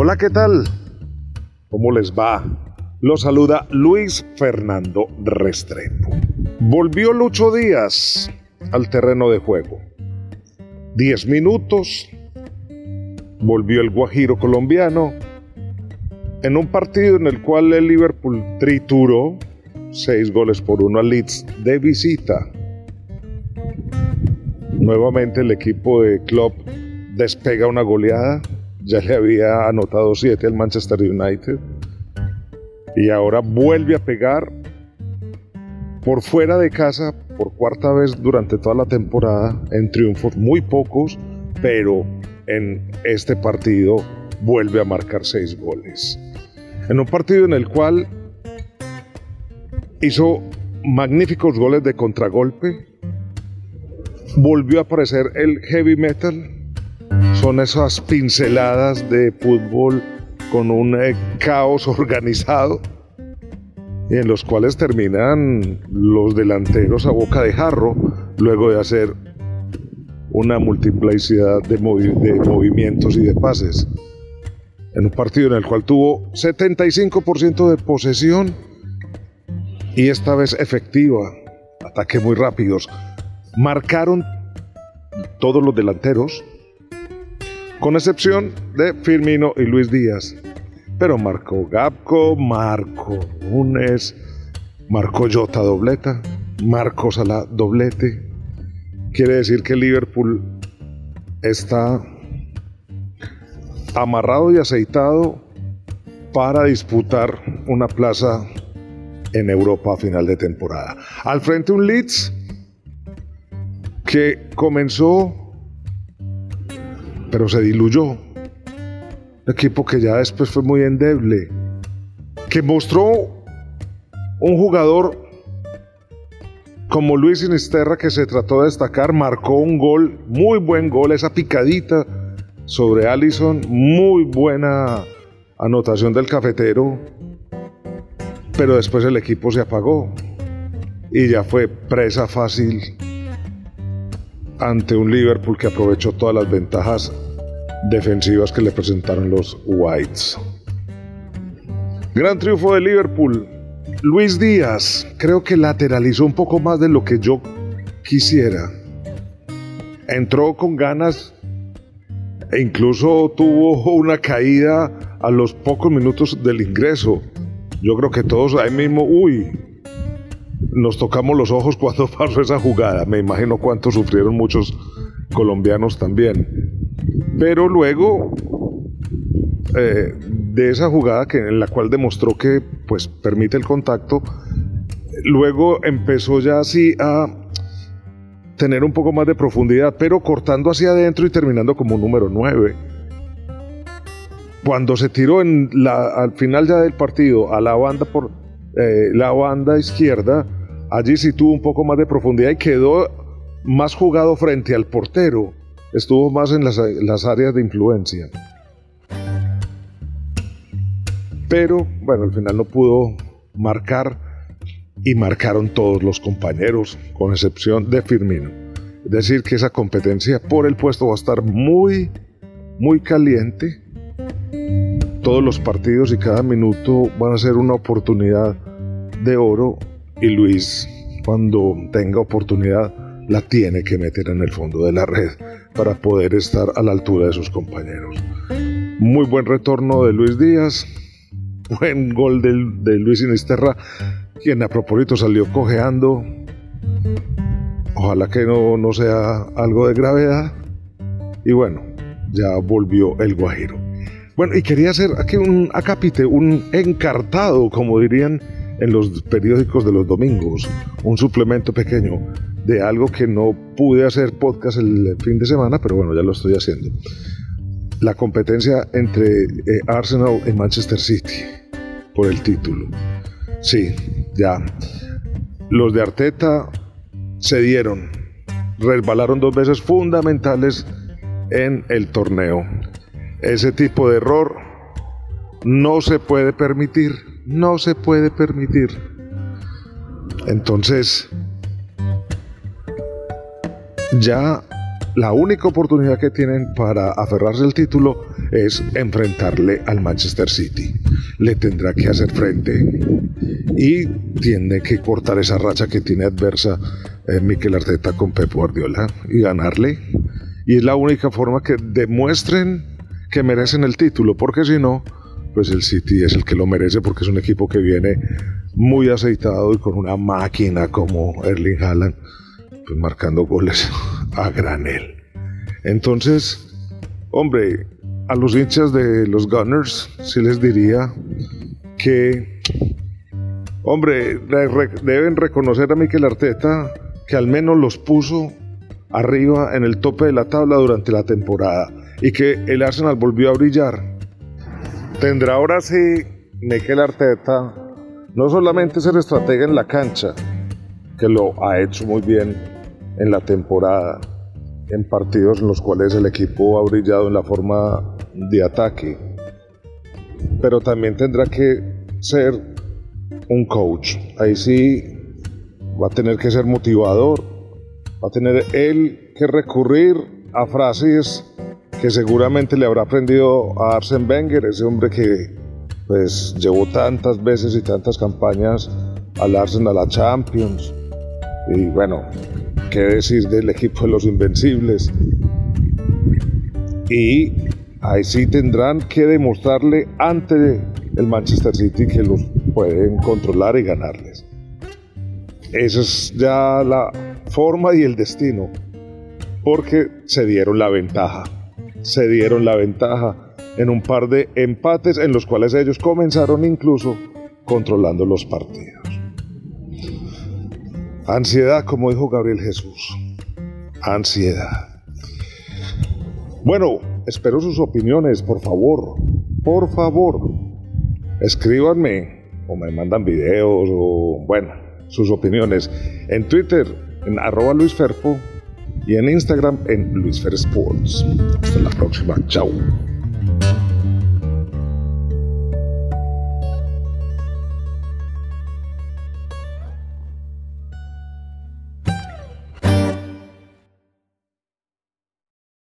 Hola, ¿qué tal? ¿Cómo les va? Lo saluda Luis Fernando Restrepo. Volvió Lucho Díaz al terreno de juego. Diez minutos. Volvió el Guajiro colombiano en un partido en el cual el Liverpool trituró seis goles por uno al Leeds de visita. Nuevamente el equipo de Klopp despega una goleada. Ya le había anotado siete al Manchester United. Y ahora vuelve a pegar por fuera de casa por cuarta vez durante toda la temporada en triunfos muy pocos, pero en este partido vuelve a marcar seis goles. En un partido en el cual hizo magníficos goles de contragolpe, volvió a aparecer el heavy metal, son esas pinceladas de fútbol con un eh, caos organizado en los cuales terminan los delanteros a boca de jarro luego de hacer una multiplicidad de, de movimientos y de pases. En un partido en el cual tuvo 75% de posesión y esta vez efectiva, ataques muy rápidos. Marcaron todos los delanteros, con excepción de Firmino y Luis Díaz. Pero marcó Gapco, marcó Nunes, marcó Jota dobleta, marcó Salah doblete. Quiere decir que Liverpool está amarrado y aceitado para disputar una plaza en Europa a final de temporada. Al frente un Leeds que comenzó pero se diluyó. Un equipo que ya después fue muy endeble, que mostró un jugador como Luis Sinisterra que se trató de destacar, marcó un gol, muy buen gol, esa picadita sobre Allison, muy buena anotación del cafetero, pero después el equipo se apagó y ya fue presa fácil ante un Liverpool que aprovechó todas las ventajas defensivas que le presentaron los Whites. Gran triunfo de Liverpool. Luis Díaz creo que lateralizó un poco más de lo que yo quisiera. Entró con ganas e incluso tuvo una caída a los pocos minutos del ingreso. Yo creo que todos ahí mismo, uy, nos tocamos los ojos cuando pasó esa jugada. Me imagino cuánto sufrieron muchos colombianos también. Pero luego eh, de esa jugada que, en la cual demostró que pues permite el contacto, luego empezó ya así a tener un poco más de profundidad, pero cortando hacia adentro y terminando como número 9. Cuando se tiró al final ya del partido a la banda por eh, la banda izquierda, allí sí tuvo un poco más de profundidad y quedó más jugado frente al portero. Estuvo más en las, las áreas de influencia. Pero bueno, al final no pudo marcar y marcaron todos los compañeros, con excepción de Firmino. Es decir, que esa competencia por el puesto va a estar muy, muy caliente. Todos los partidos y cada minuto van a ser una oportunidad de oro y Luis, cuando tenga oportunidad, la tiene que meter en el fondo de la red para poder estar a la altura de sus compañeros. Muy buen retorno de Luis Díaz, buen gol de, de Luis Sinisterra quien a propósito salió cojeando. Ojalá que no, no sea algo de gravedad. Y bueno, ya volvió el Guajiro. Bueno, y quería hacer aquí un acápite, un encartado, como dirían en los periódicos de los domingos, un suplemento pequeño de algo que no pude hacer podcast el fin de semana, pero bueno, ya lo estoy haciendo. La competencia entre eh, Arsenal y Manchester City por el título. Sí, ya. Los de Arteta se dieron, resbalaron dos veces fundamentales en el torneo. Ese tipo de error no se puede permitir, no se puede permitir. Entonces, ya la única oportunidad que tienen para aferrarse al título es enfrentarle al Manchester City. Le tendrá que hacer frente y tiene que cortar esa racha que tiene adversa eh, Mikel Arteta con Pep Guardiola y ganarle. Y es la única forma que demuestren que merecen el título, porque si no, pues el City es el que lo merece porque es un equipo que viene muy aceitado y con una máquina como Erling Haaland, pues marcando goles a granel. Entonces, hombre, a los hinchas de los Gunners sí les diría que, hombre, deben reconocer a Mikel Arteta que al menos los puso arriba en el tope de la tabla durante la temporada y que el Arsenal volvió a brillar. Tendrá ahora sí Mikel Arteta no solamente ser estratega en la cancha, que lo ha hecho muy bien en la temporada, en partidos en los cuales el equipo ha brillado en la forma de ataque, pero también tendrá que ser un coach. Ahí sí va a tener que ser motivador, va a tener él que recurrir a frases que seguramente le habrá aprendido a Arsene Wenger, ese hombre que pues llevó tantas veces y tantas campañas al Arsenal a Champions. Y bueno, qué decir del equipo de los Invencibles. Y ahí sí tendrán que demostrarle ante el Manchester City que los pueden controlar y ganarles. Esa es ya la forma y el destino, porque se dieron la ventaja, se dieron la ventaja en un par de empates en los cuales ellos comenzaron incluso controlando los partidos. Ansiedad, como dijo Gabriel Jesús. Ansiedad. Bueno, espero sus opiniones, por favor. Por favor. Escríbanme o me mandan videos o, bueno, sus opiniones en Twitter, en arroba Luis Ferpo y en Instagram en Luis Fer Sports. Hasta la próxima. Chao.